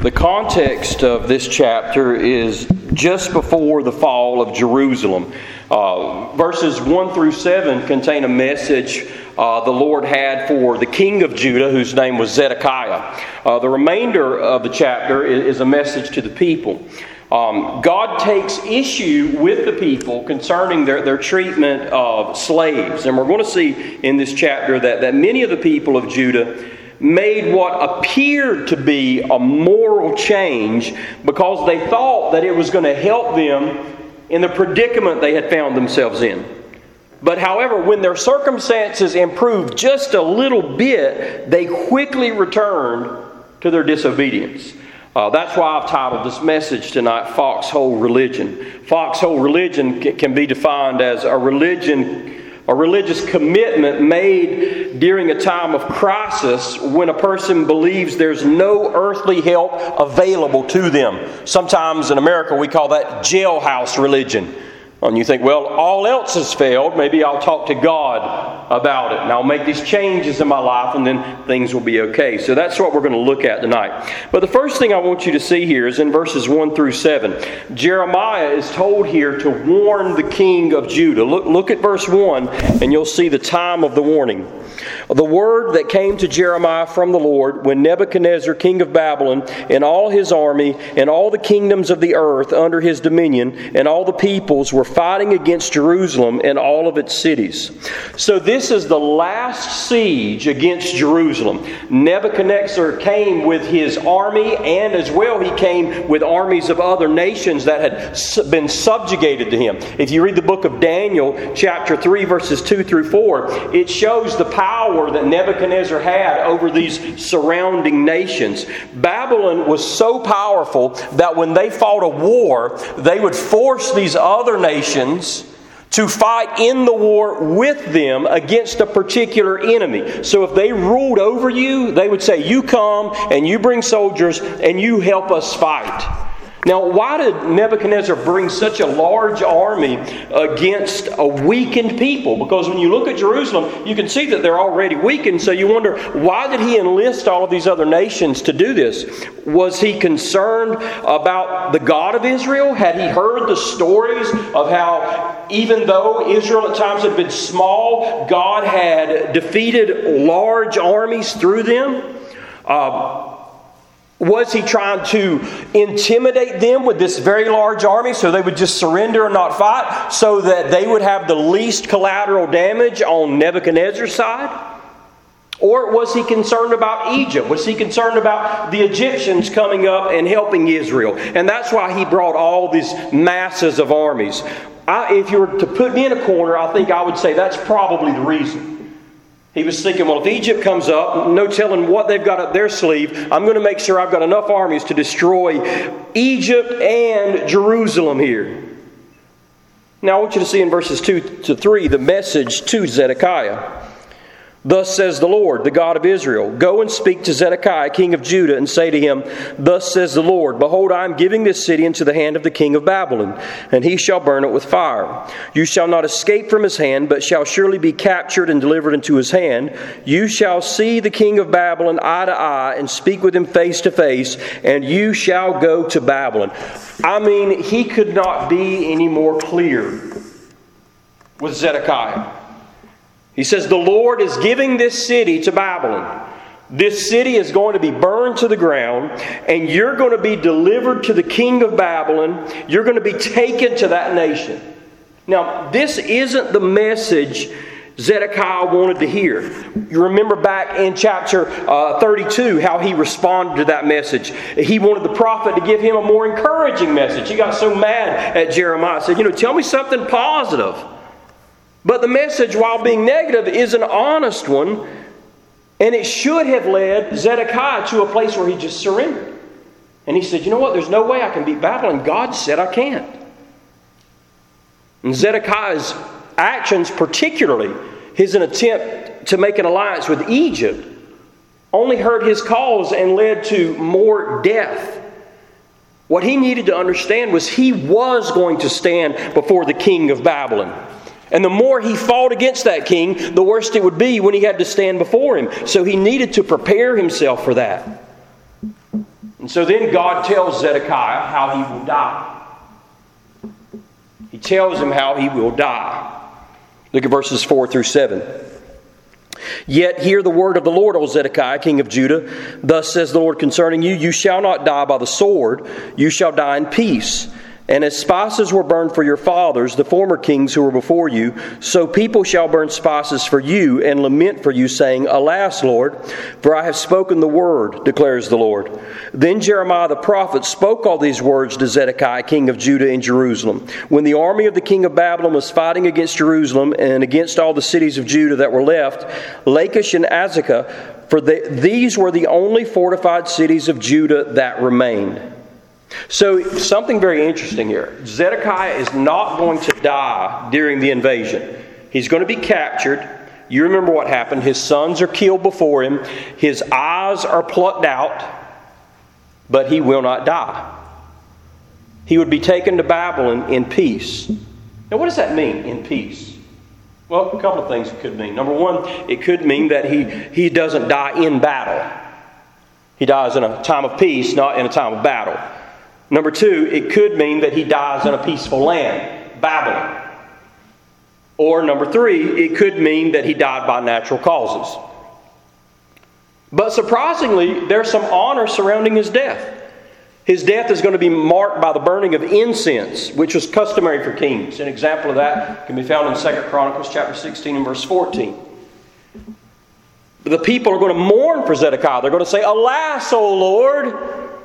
The context of this chapter is just before the fall of Jerusalem. Uh, verses 1 through 7 contain a message uh, the Lord had for the king of Judah, whose name was Zedekiah. Uh, the remainder of the chapter is, is a message to the people. Um, God takes issue with the people concerning their, their treatment of slaves. And we're going to see in this chapter that, that many of the people of Judah made what appeared to be a moral change because they thought that it was going to help them in the predicament they had found themselves in. But however, when their circumstances improved just a little bit, they quickly returned to their disobedience. Uh, that's why I've titled this message tonight Foxhole Religion. Foxhole religion can be defined as a religion a religious commitment made during a time of crisis when a person believes there's no earthly help available to them. Sometimes in America we call that jailhouse religion. And you think, well, all else has failed. Maybe I'll talk to God about it and I'll make these changes in my life and then things will be okay. So that's what we're going to look at tonight. But the first thing I want you to see here is in verses 1 through 7. Jeremiah is told here to warn the king of Judah. Look, look at verse 1 and you'll see the time of the warning. The word that came to Jeremiah from the Lord when Nebuchadnezzar, king of Babylon, and all his army, and all the kingdoms of the earth under his dominion, and all the peoples were fighting against Jerusalem and all of its cities. So, this is the last siege against Jerusalem. Nebuchadnezzar came with his army, and as well, he came with armies of other nations that had been subjugated to him. If you read the book of Daniel, chapter 3, verses 2 through 4, it shows the power that Nebuchadnezzar had over these surrounding nations. Babylon was so powerful that when they fought a war, they would force these other nations to fight in the war with them against a particular enemy. So if they ruled over you, they would say, You come and you bring soldiers and you help us fight. Now, why did Nebuchadnezzar bring such a large army against a weakened people? Because when you look at Jerusalem, you can see that they're already weakened. So you wonder, why did he enlist all of these other nations to do this? Was he concerned about the God of Israel? Had he heard the stories of how, even though Israel at times had been small, God had defeated large armies through them? Uh, was he trying to intimidate them with this very large army so they would just surrender and not fight so that they would have the least collateral damage on Nebuchadnezzar's side? Or was he concerned about Egypt? Was he concerned about the Egyptians coming up and helping Israel? And that's why he brought all these masses of armies. I, if you were to put me in a corner, I think I would say that's probably the reason. He was thinking, well, if Egypt comes up, no telling what they've got up their sleeve, I'm going to make sure I've got enough armies to destroy Egypt and Jerusalem here. Now, I want you to see in verses 2 to 3 the message to Zedekiah. Thus says the Lord, the God of Israel Go and speak to Zedekiah, king of Judah, and say to him, Thus says the Lord, Behold, I am giving this city into the hand of the king of Babylon, and he shall burn it with fire. You shall not escape from his hand, but shall surely be captured and delivered into his hand. You shall see the king of Babylon eye to eye, and speak with him face to face, and you shall go to Babylon. I mean, he could not be any more clear with Zedekiah. He says, The Lord is giving this city to Babylon. This city is going to be burned to the ground, and you're going to be delivered to the king of Babylon. You're going to be taken to that nation. Now, this isn't the message Zedekiah wanted to hear. You remember back in chapter uh, 32 how he responded to that message. He wanted the prophet to give him a more encouraging message. He got so mad at Jeremiah. said, You know, tell me something positive. But the message, while being negative, is an honest one, and it should have led Zedekiah to a place where he just surrendered. And he said, You know what? There's no way I can beat Babylon. God said I can't. And Zedekiah's actions, particularly his attempt to make an alliance with Egypt, only hurt his cause and led to more death. What he needed to understand was he was going to stand before the king of Babylon. And the more he fought against that king, the worse it would be when he had to stand before him. So he needed to prepare himself for that. And so then God tells Zedekiah how he will die. He tells him how he will die. Look at verses 4 through 7. Yet hear the word of the Lord, O Zedekiah, king of Judah. Thus says the Lord concerning you You shall not die by the sword, you shall die in peace. And as spices were burned for your fathers, the former kings who were before you, so people shall burn spices for you and lament for you, saying, Alas, Lord, for I have spoken the word, declares the Lord. Then Jeremiah the prophet spoke all these words to Zedekiah, king of Judah in Jerusalem. When the army of the king of Babylon was fighting against Jerusalem and against all the cities of Judah that were left, Lachish and Azekah, for the, these were the only fortified cities of Judah that remained. So, something very interesting here. Zedekiah is not going to die during the invasion. He's going to be captured. You remember what happened. His sons are killed before him, his eyes are plucked out, but he will not die. He would be taken to Babylon in peace. Now, what does that mean, in peace? Well, a couple of things it could mean. Number one, it could mean that he, he doesn't die in battle. He dies in a time of peace, not in a time of battle. Number two, it could mean that he dies in a peaceful land, Babylon. Or number three, it could mean that he died by natural causes. But surprisingly, there's some honor surrounding his death. His death is going to be marked by the burning of incense, which was customary for kings. An example of that can be found in 2 Chronicles chapter 16 and verse 14. The people are going to mourn for Zedekiah. They're going to say, Alas, O Lord,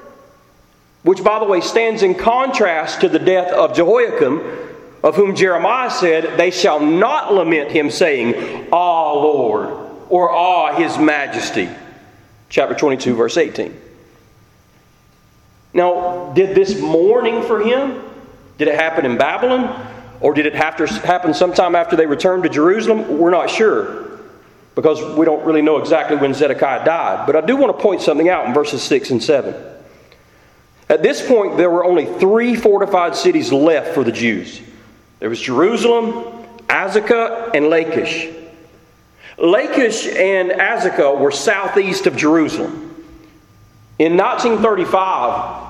which, by the way, stands in contrast to the death of Jehoiakim, of whom Jeremiah said, They shall not lament him, saying, Ah, Lord, or Ah, his majesty. Chapter 22, verse 18. Now, did this mourning for him, did it happen in Babylon? Or did it have to happen sometime after they returned to Jerusalem? We're not sure because we don't really know exactly when Zedekiah died. But I do want to point something out in verses 6 and 7. At this point, there were only three fortified cities left for the Jews there was Jerusalem, Azekah, and Lachish. Lachish and Azekah were southeast of Jerusalem. In 1935,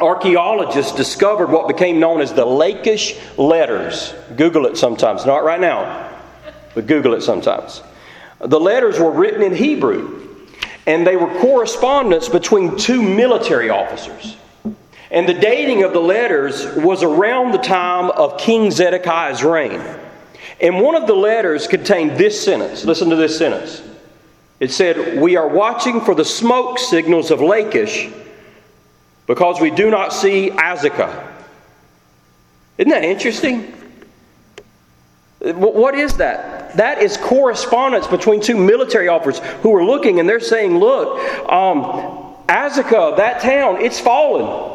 archaeologists discovered what became known as the Lachish letters. Google it sometimes, not right now, but Google it sometimes. The letters were written in Hebrew and they were correspondence between two military officers. And the dating of the letters was around the time of King Zedekiah's reign. And one of the letters contained this sentence. Listen to this sentence. It said, We are watching for the smoke signals of Lachish because we do not see Azekah. Isn't that interesting? What is that? That is correspondence between two military officers who are looking and they're saying, Look, um, Azekah, that town, it's fallen.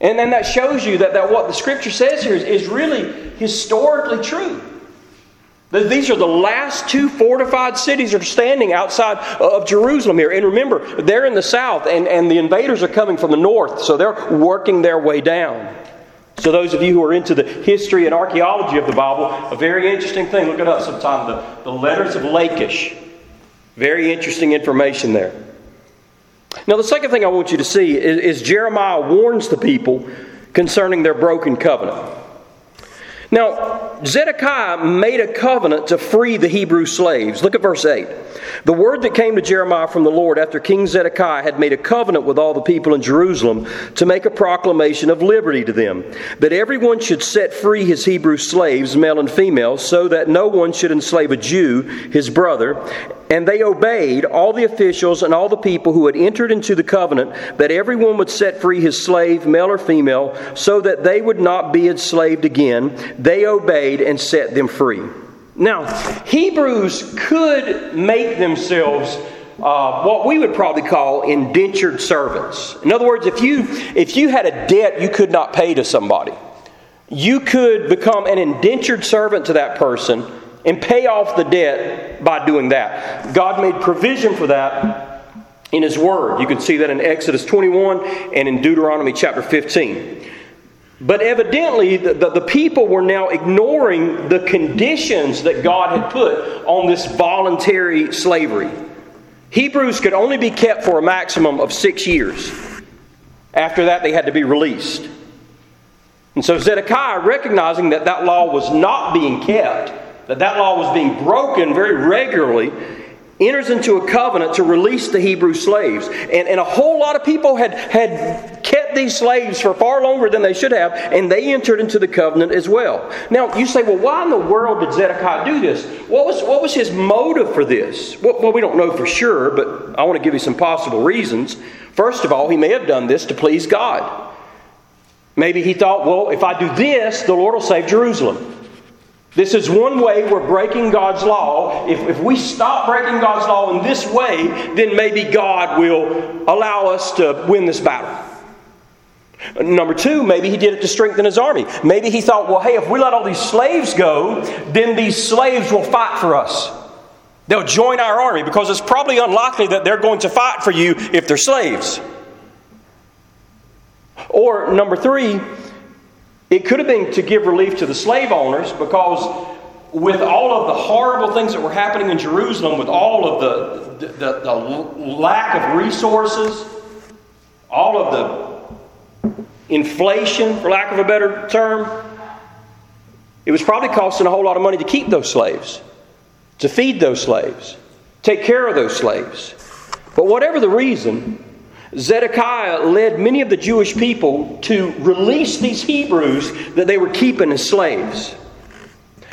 And then that shows you that, that what the scripture says here is, is really historically true. These are the last two fortified cities that are standing outside of Jerusalem here. And remember, they're in the south, and, and the invaders are coming from the north, so they're working their way down. So, those of you who are into the history and archaeology of the Bible, a very interesting thing, look it up sometime the, the letters of Lachish. Very interesting information there. Now, the second thing I want you to see is, is Jeremiah warns the people concerning their broken covenant. Now, Zedekiah made a covenant to free the Hebrew slaves. Look at verse 8. The word that came to Jeremiah from the Lord after King Zedekiah had made a covenant with all the people in Jerusalem to make a proclamation of liberty to them, that everyone should set free his Hebrew slaves, male and female, so that no one should enslave a Jew, his brother. And they obeyed all the officials and all the people who had entered into the covenant that everyone would set free his slave, male or female, so that they would not be enslaved again. They obeyed and set them free. Now, Hebrews could make themselves uh, what we would probably call indentured servants. In other words, if you, if you had a debt you could not pay to somebody, you could become an indentured servant to that person and pay off the debt by doing that. God made provision for that in His Word. You can see that in Exodus 21 and in Deuteronomy chapter 15. But evidently, the, the, the, people were now ignoring the conditions that God had put on this voluntary slavery. Hebrews could only be kept for a maximum of six years. After that, they had to be released. And so Zedekiah, recognizing that that law was not being kept, that that law was being broken very regularly, enters into a covenant to release the Hebrew slaves. And, and a whole lot of people had, had kept these slaves for far longer than they should have, and they entered into the covenant as well. Now, you say, well, why in the world did Zedekiah do this? What was, what was his motive for this? Well, well, we don't know for sure, but I want to give you some possible reasons. First of all, he may have done this to please God. Maybe he thought, well, if I do this, the Lord will save Jerusalem. This is one way we're breaking God's law. If, if we stop breaking God's law in this way, then maybe God will allow us to win this battle. Number two, maybe he did it to strengthen his army. Maybe he thought, well, hey, if we let all these slaves go, then these slaves will fight for us. They'll join our army because it's probably unlikely that they're going to fight for you if they're slaves. Or number three, it could have been to give relief to the slave owners because with all of the horrible things that were happening in Jerusalem, with all of the, the, the lack of resources, all of the inflation, for lack of a better term, it was probably costing a whole lot of money to keep those slaves, to feed those slaves, take care of those slaves. But whatever the reason, Zedekiah led many of the Jewish people to release these Hebrews that they were keeping as slaves.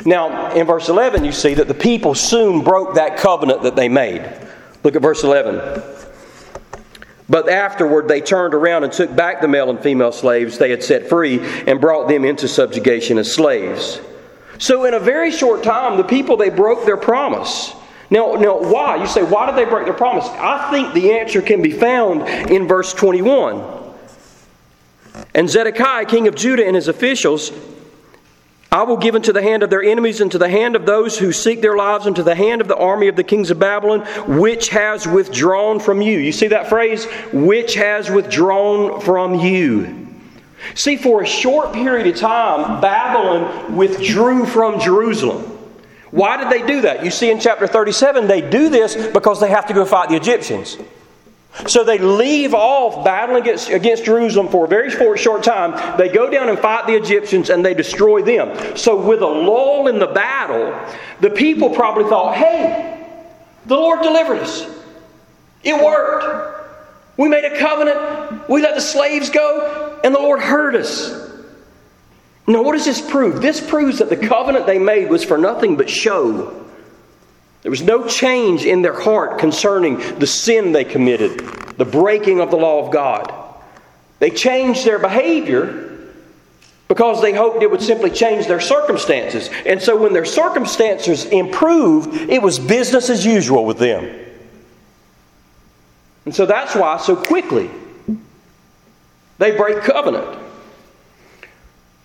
Now, in verse 11, you see that the people soon broke that covenant that they made. Look at verse 11. But afterward, they turned around and took back the male and female slaves they had set free and brought them into subjugation as slaves. So, in a very short time, the people they broke their promise. Now, now, why? You say, why did they break their promise? I think the answer can be found in verse 21. And Zedekiah, king of Judah, and his officials, I will give into the hand of their enemies, into the hand of those who seek their lives, into the hand of the army of the kings of Babylon, which has withdrawn from you. You see that phrase? Which has withdrawn from you. See, for a short period of time, Babylon withdrew from Jerusalem. Why did they do that? You see in chapter 37, they do this because they have to go fight the Egyptians. So they leave off battling against, against Jerusalem for a very short, short time. They go down and fight the Egyptians and they destroy them. So, with a lull in the battle, the people probably thought, hey, the Lord delivered us. It worked. We made a covenant. We let the slaves go, and the Lord heard us. Now, what does this prove? This proves that the covenant they made was for nothing but show. There was no change in their heart concerning the sin they committed, the breaking of the law of God. They changed their behavior because they hoped it would simply change their circumstances. And so when their circumstances improved, it was business as usual with them. And so that's why so quickly they break covenant.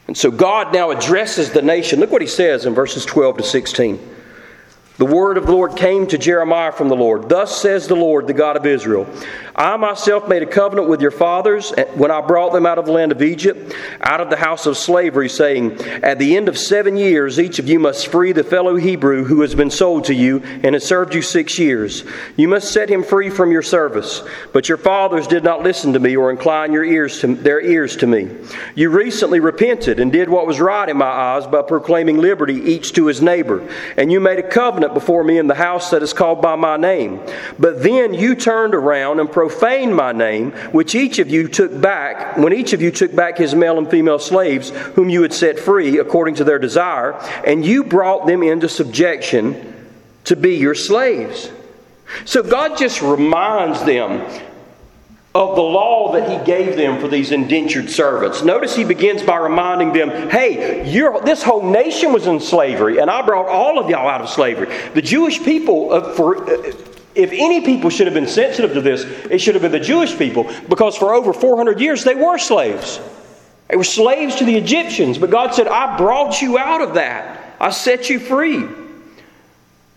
And so God now addresses the nation. Look what he says in verses 12 to 16. The word of the Lord came to Jeremiah from the Lord. Thus says the Lord, the God of Israel I myself made a covenant with your fathers when I brought them out of the land of Egypt, out of the house of slavery, saying, At the end of seven years, each of you must free the fellow Hebrew who has been sold to you and has served you six years. You must set him free from your service. But your fathers did not listen to me or incline your ears to, their ears to me. You recently repented and did what was right in my eyes by proclaiming liberty each to his neighbor. And you made a covenant before me in the house that is called by my name. But then you turned around and profaned my name, which each of you took back, when each of you took back his male and female slaves, whom you had set free according to their desire, and you brought them into subjection to be your slaves. So God just reminds them of the law that he gave them for these indentured servants. Notice he begins by reminding them, hey, this whole nation was in slavery, and I brought all of y'all out of slavery. The Jewish people, uh, for, uh, if any people should have been sensitive to this, it should have been the Jewish people, because for over 400 years they were slaves. They were slaves to the Egyptians, but God said, I brought you out of that. I set you free.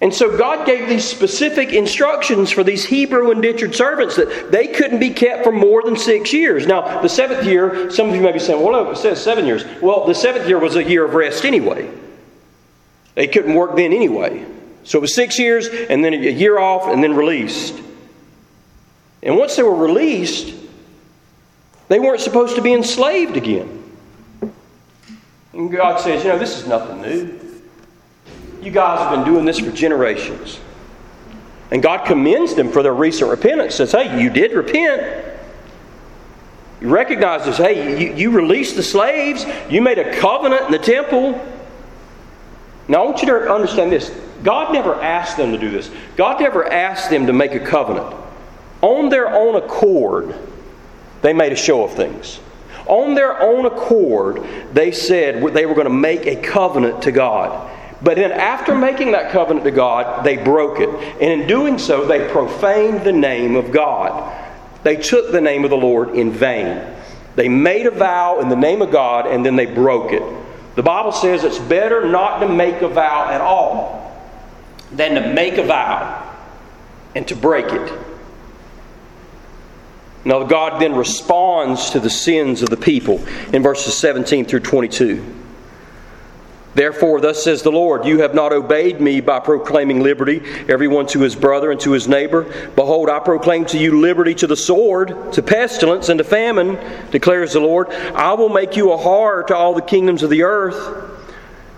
And so God gave these specific instructions for these Hebrew indentured servants that they couldn't be kept for more than six years. Now, the seventh year, some of you may be saying, well, no, it says seven years. Well, the seventh year was a year of rest anyway. They couldn't work then anyway. So it was six years and then a year off and then released. And once they were released, they weren't supposed to be enslaved again. And God says, You know, this is nothing new. You guys have been doing this for generations. And God commends them for their recent repentance. Says, Hey, you did repent. You recognize this. Hey, you, you released the slaves. You made a covenant in the temple. Now, I want you to understand this. God never asked them to do this. God never asked them to make a covenant. On their own accord, they made a show of things. On their own accord, they said they were going to make a covenant to God. But then, after making that covenant to God, they broke it. And in doing so, they profaned the name of God. They took the name of the Lord in vain. They made a vow in the name of God and then they broke it. The Bible says it's better not to make a vow at all than to make a vow and to break it. Now, God then responds to the sins of the people in verses 17 through 22. Therefore, thus says the Lord, You have not obeyed me by proclaiming liberty, everyone to his brother and to his neighbor. Behold, I proclaim to you liberty to the sword, to pestilence, and to famine, declares the Lord. I will make you a horror to all the kingdoms of the earth.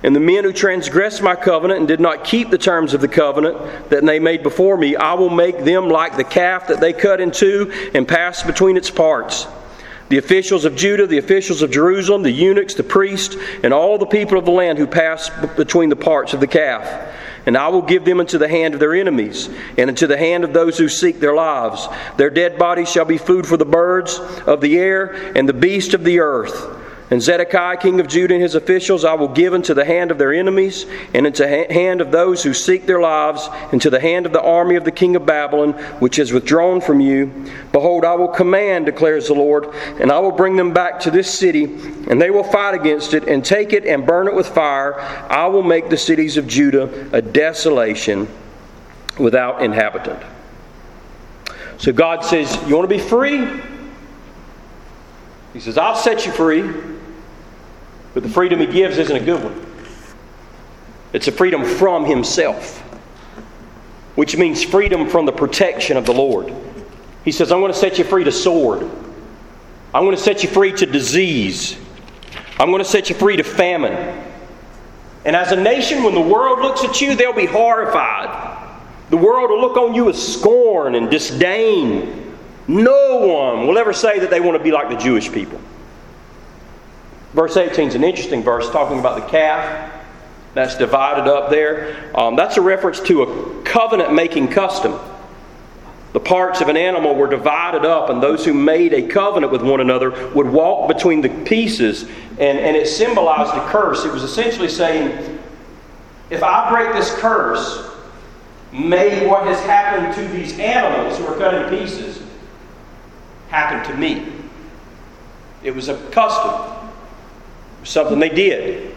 And the men who transgressed my covenant and did not keep the terms of the covenant that they made before me, I will make them like the calf that they cut in two and passed between its parts. The officials of Judah, the officials of Jerusalem, the eunuchs, the priests, and all the people of the land who passed between the parts of the calf. And I will give them into the hand of their enemies, and into the hand of those who seek their lives. Their dead bodies shall be food for the birds of the air and the beasts of the earth. And Zedekiah, king of Judah, and his officials I will give into the hand of their enemies, and into the hand of those who seek their lives, into the hand of the army of the king of Babylon, which is withdrawn from you. Behold, I will command, declares the Lord, and I will bring them back to this city, and they will fight against it, and take it and burn it with fire. I will make the cities of Judah a desolation without inhabitant. So God says, You want to be free? He says, I'll set you free. But the freedom he gives isn't a good one. It's a freedom from himself, which means freedom from the protection of the Lord. He says, I'm going to set you free to sword. I'm going to set you free to disease. I'm going to set you free to famine. And as a nation, when the world looks at you, they'll be horrified. The world will look on you with scorn and disdain. No one will ever say that they want to be like the Jewish people. Verse 18 is an interesting verse talking about the calf that's divided up there. Um, that's a reference to a covenant making custom. The parts of an animal were divided up, and those who made a covenant with one another would walk between the pieces, and, and it symbolized a curse. It was essentially saying, if I break this curse, may what has happened to these animals who are cut in pieces happen to me. It was a custom something they did.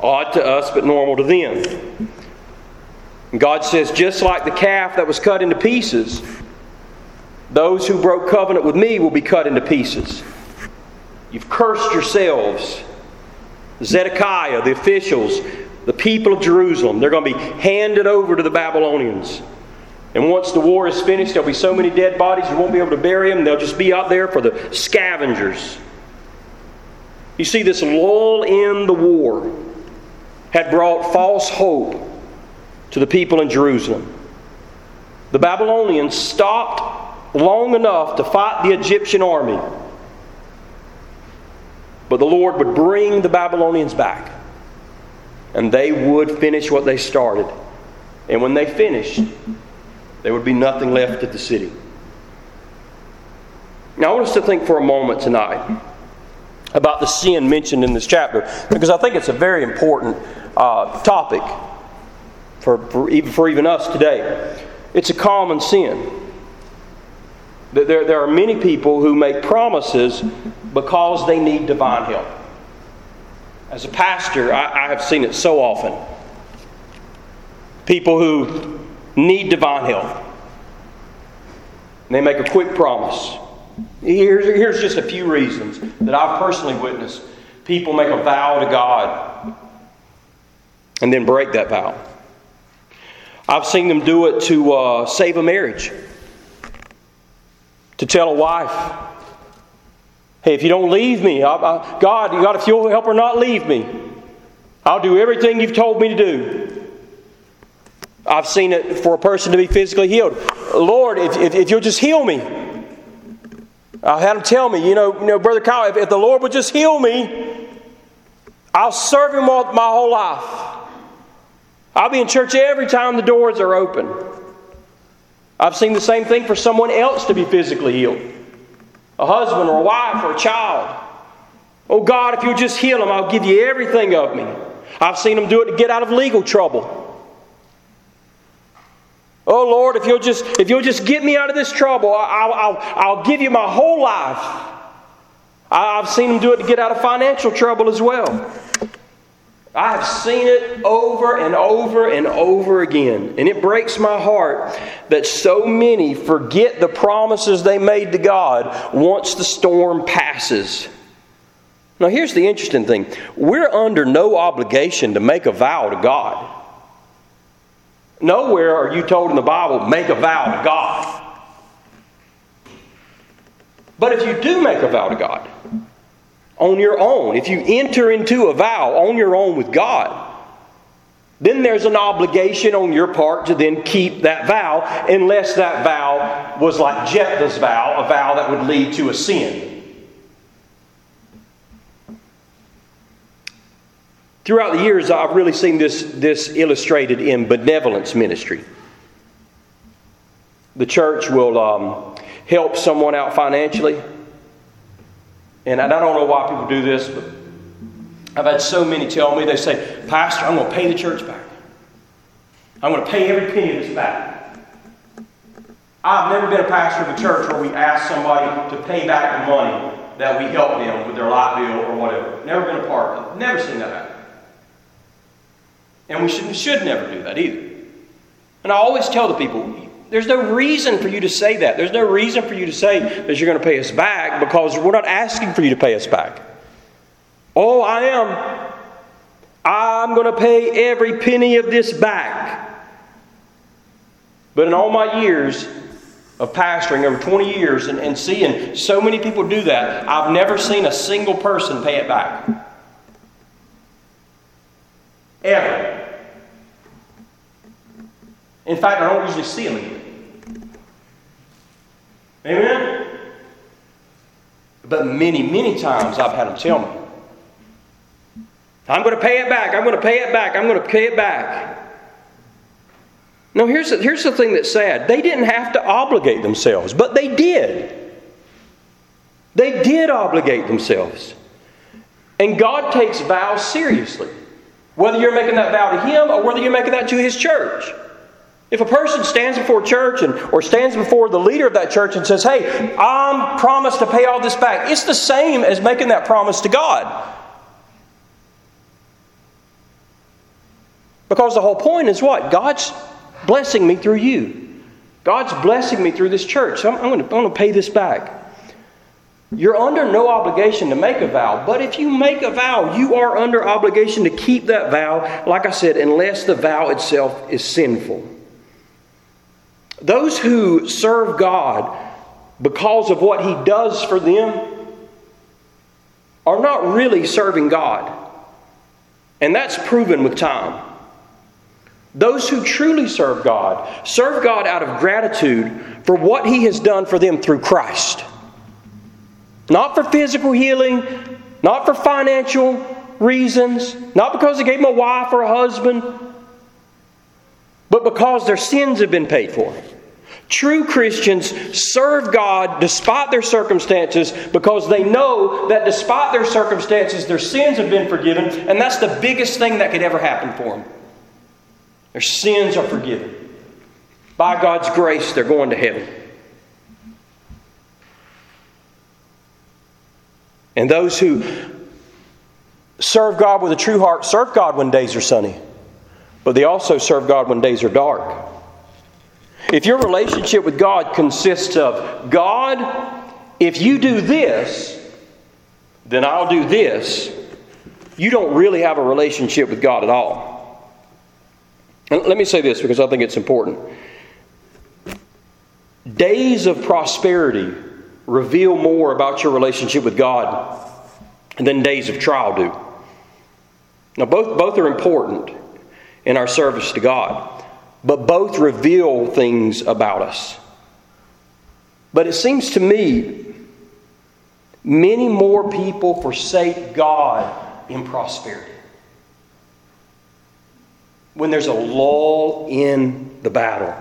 Odd to us, but normal to them. And God says, just like the calf that was cut into pieces, those who broke covenant with me will be cut into pieces. You've cursed yourselves. Zedekiah, the officials, the people of Jerusalem, they're going to be handed over to the Babylonians. And once the war is finished, there'll be so many dead bodies you won't be able to bury them. They'll just be out there for the scavengers. You see, this lull in the war had brought false hope to the people in Jerusalem. The Babylonians stopped long enough to fight the Egyptian army, but the Lord would bring the Babylonians back, and they would finish what they started. And when they finished, there would be nothing left of the city. Now, I want us to think for a moment tonight about the sin mentioned in this chapter because I think it's a very important uh, topic for, for, even, for even us today. It's a common sin. That there, there are many people who make promises because they need divine help. As a pastor, I, I have seen it so often. People who need divine help. And they make a quick promise Here's, here's just a few reasons that I've personally witnessed people make a vow to God and then break that vow. I've seen them do it to uh, save a marriage. to tell a wife, hey, if you don't leave me, I, I, God, God, if you'll help her not leave me, I'll do everything you've told me to do. I've seen it for a person to be physically healed. Lord, if, if, if you'll just heal me. I had him tell me, you know, you know Brother Kyle, if, if the Lord would just heal me, I'll serve him all, my whole life. I'll be in church every time the doors are open. I've seen the same thing for someone else to be physically healed a husband or a wife or a child. Oh God, if you'll just heal them, I'll give you everything of me. I've seen them do it to get out of legal trouble. Oh Lord, if you'll just if you'll just get me out of this trouble, I'll, I'll, I'll give you my whole life. I've seen them do it to get out of financial trouble as well. I have seen it over and over and over again. And it breaks my heart that so many forget the promises they made to God once the storm passes. Now, here's the interesting thing we're under no obligation to make a vow to God. Nowhere are you told in the Bible, make a vow to God. But if you do make a vow to God, on your own, if you enter into a vow on your own with God, then there's an obligation on your part to then keep that vow, unless that vow was like Jephthah's vow, a vow that would lead to a sin. Throughout the years, I've really seen this, this illustrated in benevolence ministry. The church will um, help someone out financially and I don't know why people do this, but I've had so many tell me, they say, Pastor, I'm going to pay the church back. I'm going to pay every penny of this back. I've never been a pastor of a church where we ask somebody to pay back the money that we helped them with their light bill or whatever. Never been a part of it. Never seen that happen. And we should, should never do that either. And I always tell the people, there's no reason for you to say that. There's no reason for you to say that you're going to pay us back because we're not asking for you to pay us back. Oh, I am. I'm going to pay every penny of this back. But in all my years of pastoring, over 20 years, and, and seeing so many people do that, I've never seen a single person pay it back. Ever. In fact, I don't usually see them again. Amen? But many, many times I've had them tell me, I'm going to pay it back. I'm going to pay it back. I'm going to pay it back. Now, here's the, here's the thing that's sad. They didn't have to obligate themselves, but they did. They did obligate themselves. And God takes vows seriously, whether you're making that vow to Him or whether you're making that to His church. If a person stands before church and, or stands before the leader of that church and says, Hey, I'm promised to pay all this back, it's the same as making that promise to God. Because the whole point is what? God's blessing me through you. God's blessing me through this church. I'm, I'm, going to, pay this back. You're under no obligation to make a vow, but if you make a vow, you are under obligation to keep that vow, like I said, unless the vow itself is sinful. Those who serve God because of what He does for them are not really serving God. And that's proven with time. Those who truly serve God serve God out of gratitude for what He has done for them through Christ. Not for physical healing, not for financial reasons, not because He gave them a wife or a husband, but because their sins have been paid for. True Christians serve God despite their circumstances because they know that despite their circumstances, their sins have been forgiven, and that's the biggest thing that could ever happen for them. Their sins are forgiven. By God's grace, they're going to heaven. And those who serve God with a true heart serve God when days are sunny, but they also serve God when days are dark. If your relationship with God consists of God, if you do this, then I'll do this, you don't really have a relationship with God at all. And let me say this because I think it's important. Days of prosperity reveal more about your relationship with God than days of trial do. Now, both, both are important in our service to God, but both reveal things about us. But it seems to me many more people forsake God in prosperity. When there's a lull in the battle.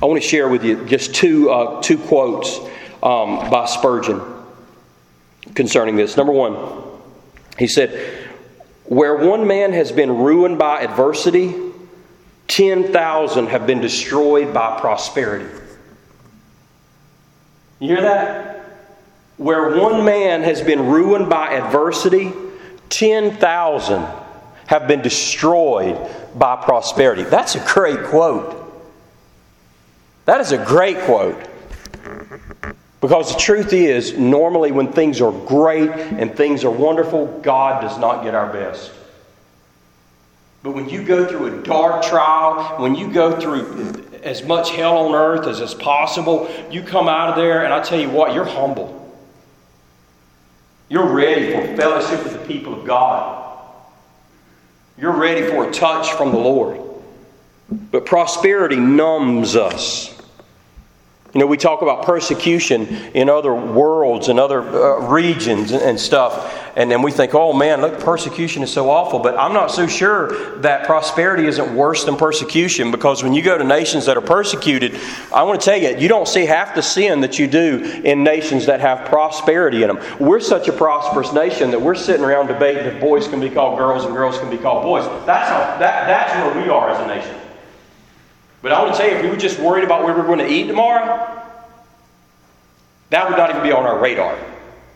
I want to share with you just two, uh, two quotes um, by Spurgeon concerning this. Number one, he said, Where one man has been ruined by adversity, 10,000 have been destroyed by prosperity. You hear that? Where one man has been ruined by adversity, 10,000 have been destroyed by prosperity. That's a great quote. That is a great quote. Because the truth is, normally when things are great and things are wonderful, God does not get our best. But when you go through a dark trial, when you go through as much hell on earth as is possible, you come out of there, and I tell you what, you're humble. You're ready for fellowship with the people of God. You're ready for a touch from the Lord. But prosperity numbs us. You know, we talk about persecution in other worlds and other uh, regions and, stuff, and then we think, oh man, look, persecution is so awful. But I'm not so sure that prosperity isn't worse than persecution because when you go to nations that are persecuted, I want to tell you, you don't see half the sin that you do in nations that have prosperity in them. We're such a prosperous nation that we're sitting around debating if boys can be called girls and girls can be called boys. That's, how, that, that's where we are as a nation. But I want to tell you, if we were just worried about where we're going to eat tomorrow, that would not even be on our radar.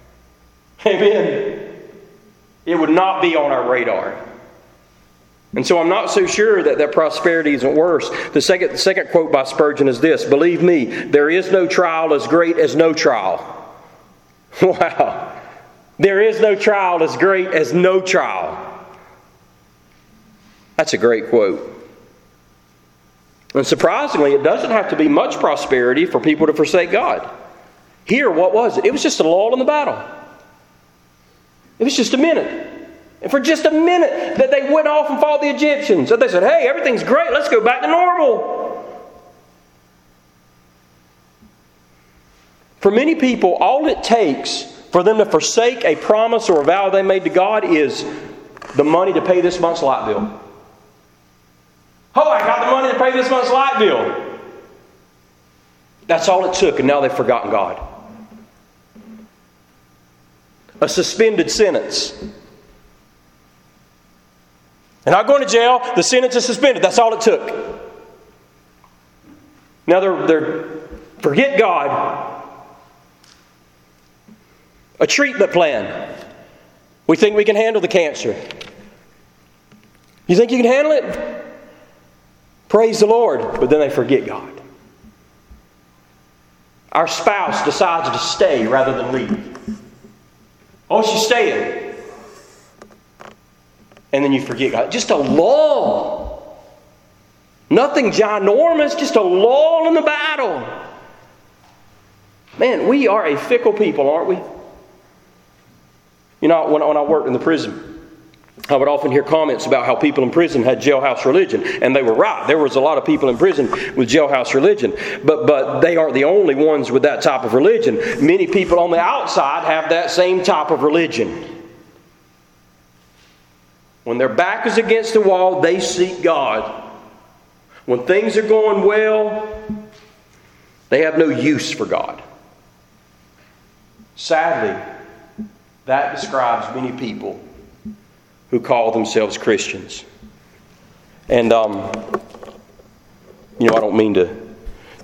Amen. It would not be on our radar. And so I'm not so sure that, that prosperity isn't worse. The second, the second quote by Spurgeon is this Believe me, there is no trial as great as no trial. Wow. There is no trial as great as no trial. That's a great quote. And surprisingly, it doesn't have to be much prosperity for people to forsake God. Here, what was it? It was just a lull in the battle. It was just a minute. And for just a minute that they went off and fought the Egyptians. And they said, hey, everything's great, let's go back to normal. For many people, all it takes for them to forsake a promise or a vow they made to God is the money to pay this month's light bill. Oh, I got the money to pay this month's light bill. That's all it took, and now they've forgotten God. A suspended sentence. And not going to jail, the sentence is suspended. That's all it took. Now they're, they're forget God. A treatment plan. We think we can handle the cancer. You think you can handle it? Praise the Lord, but then they forget God. Our spouse decides to stay rather than leave. Oh, she's staying. And then you forget God. Just a lull. Nothing ginormous, just a lull in the battle. Man, we are a fickle people, aren't we? You know, when, when I worked in the prison, I would often hear comments about how people in prison had jailhouse religion, and they were right. There was a lot of people in prison with jailhouse religion, but but they aren't the only ones with that type of religion. Many people on the outside have that same type of religion. When their back is against the wall, they seek God. When things are going well, they have no use for God. Sadly, that describes many people who call themselves Christians. And, um, you know, I don't mean to,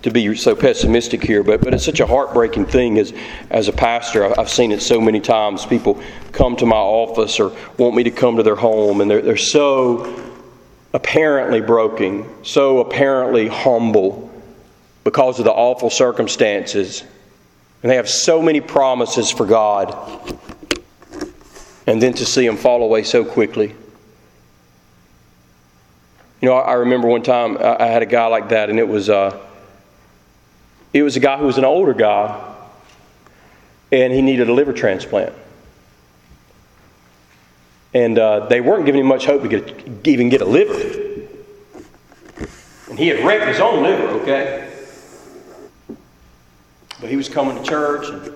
to be so pessimistic here, but, but it's such a heartbreaking thing as, as a pastor. I've seen it so many times. People come to my office or want me to come to their home, and they're, they're so apparently broken, so apparently humble because of the awful circumstances. And they have so many promises for God and then to see them fall away so quickly. You know, I, remember one time I, had a guy like that, and it was uh, it was a guy who was an older guy, and he needed a liver transplant. And uh, they weren't giving him much hope to get, even get a liver. And he had wrecked his own liver, okay? But he was coming to church, and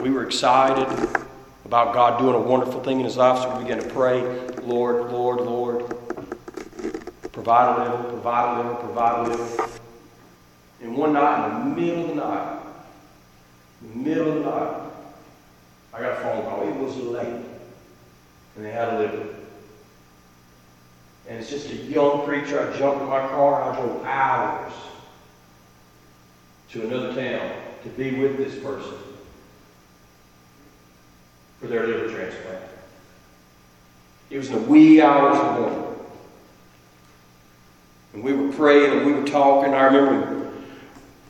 we were excited about God doing a wonderful thing in his life, so we began to pray, Lord, Lord, Lord, provide a liver, provide a liver, provide a liver. And one night, in the middle of the night, middle of the night, I got a phone call. It was late and they had a liver. And it's just a young preacher. I jumped in my car and I drove hours to another town to be with this person for their liver transplant. It was in the wee hours of the morning. And we were praying and we were talking. I remember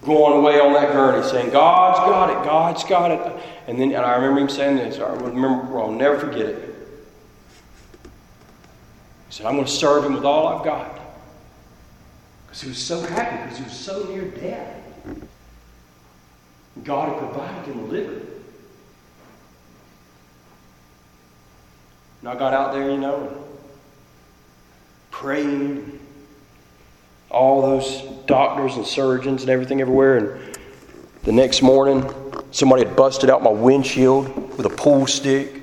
going away on that gurney saying, God's got it, God's got it. And then and I remember him saying this. I remember, I'll never forget it. He said, I'm going to serve him with all I've got. Because he was so happy, because he was so near death. God had provided him a liver. And I got out there, you know, praying. All those doctors and surgeons and everything everywhere. And the next morning, somebody had busted out my windshield with a pool stick.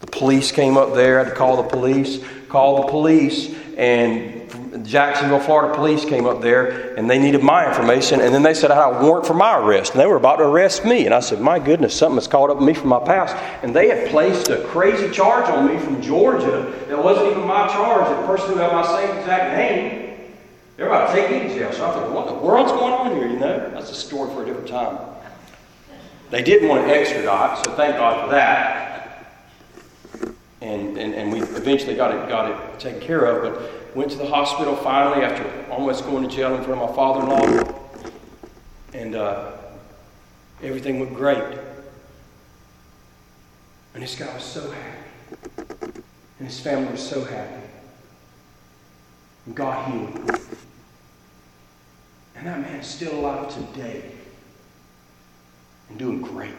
The police came up there. I had to call the police Call the police, and Jacksonville, Florida police came up there and they needed my information. And then they said I had a warrant for my arrest, and they were about to arrest me. And I said, My goodness, something has caught up with me from my past. And they had placed a crazy charge on me from Georgia that wasn't even my charge. The person who had my same exact name, they're about to take me to jail. So I thought, What the world's going on here? You know, that's a story for a different time. They didn't want to extradite, so thank God for that and, and, and we eventually got it, got it taken care of. But went to the hospital finally after almost going to jail in front of my father in law. And uh, everything went great. And this guy was so happy. And his family was so happy. And God healed him. And that man is still alive today and doing great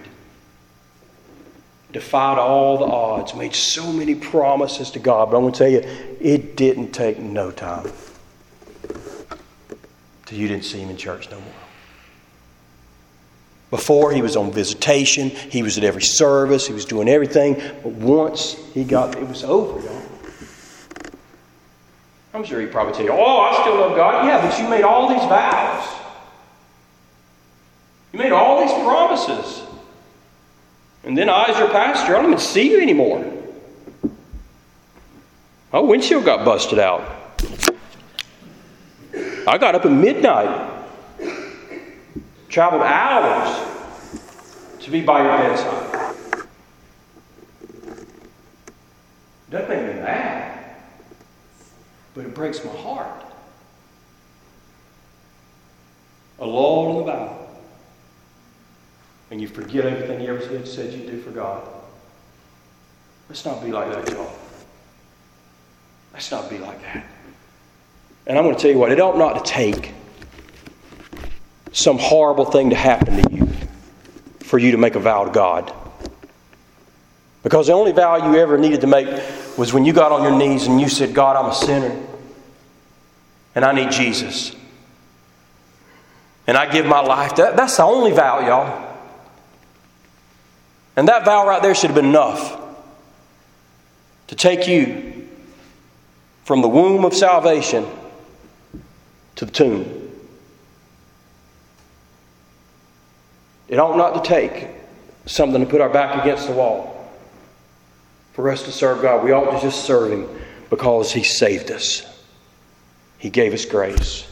defied all the odds, made so many promises to God. But I'm going to tell you, it didn't take no time till you didn't see him in church no more. Before, he was on visitation, he was at every service, he was doing everything. But once he got, it was over, y'all. I'm sure he'd probably tell you, Oh, I still love God. Yeah, but you made all these vows. You made all these promises. And then I, as your pastor, I don't even see you anymore. My windshield got busted out. I got up at midnight, traveled hours to be by your bedside. Doesn't make me mad, but it breaks my heart. A law in the Bible and you forget everything you ever said you'd do for God. Let's not be like that, y'all. Let's not be like that. And I'm going to tell you what, it ought not to take some horrible thing to happen to you for you to make a vow to God. Because the only vow you ever needed to make was when you got on your knees and you said, God, I'm a sinner and I need Jesus. And I give my life. That, that's the only vow, y'all. And that vow right there should have been enough to take you from the womb of salvation to the tomb. It ought not to take something to put our back against the wall for us to serve God. We ought to just serve Him because He saved us, He gave us grace.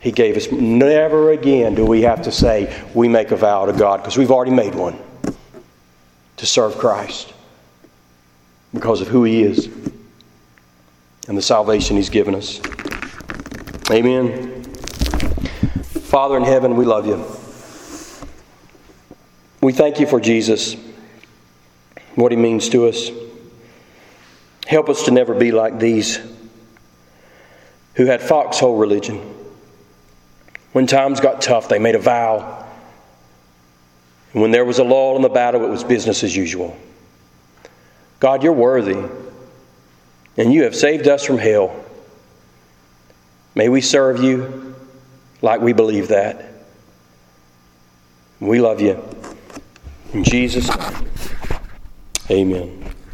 He gave us. Never again do we have to say we make a vow to God because we've already made one to serve Christ because of who He is and the salvation He's given us. Amen. Father in heaven, we love you. We thank you for Jesus, what He means to us. Help us to never be like these who had foxhole religion. When times got tough, they made a vow And when there was a lull in the battle, it was business as usual. God, you're worthy, and you have saved us from hell. May we serve you like we believe that. We love you. In Jesus' name, amen.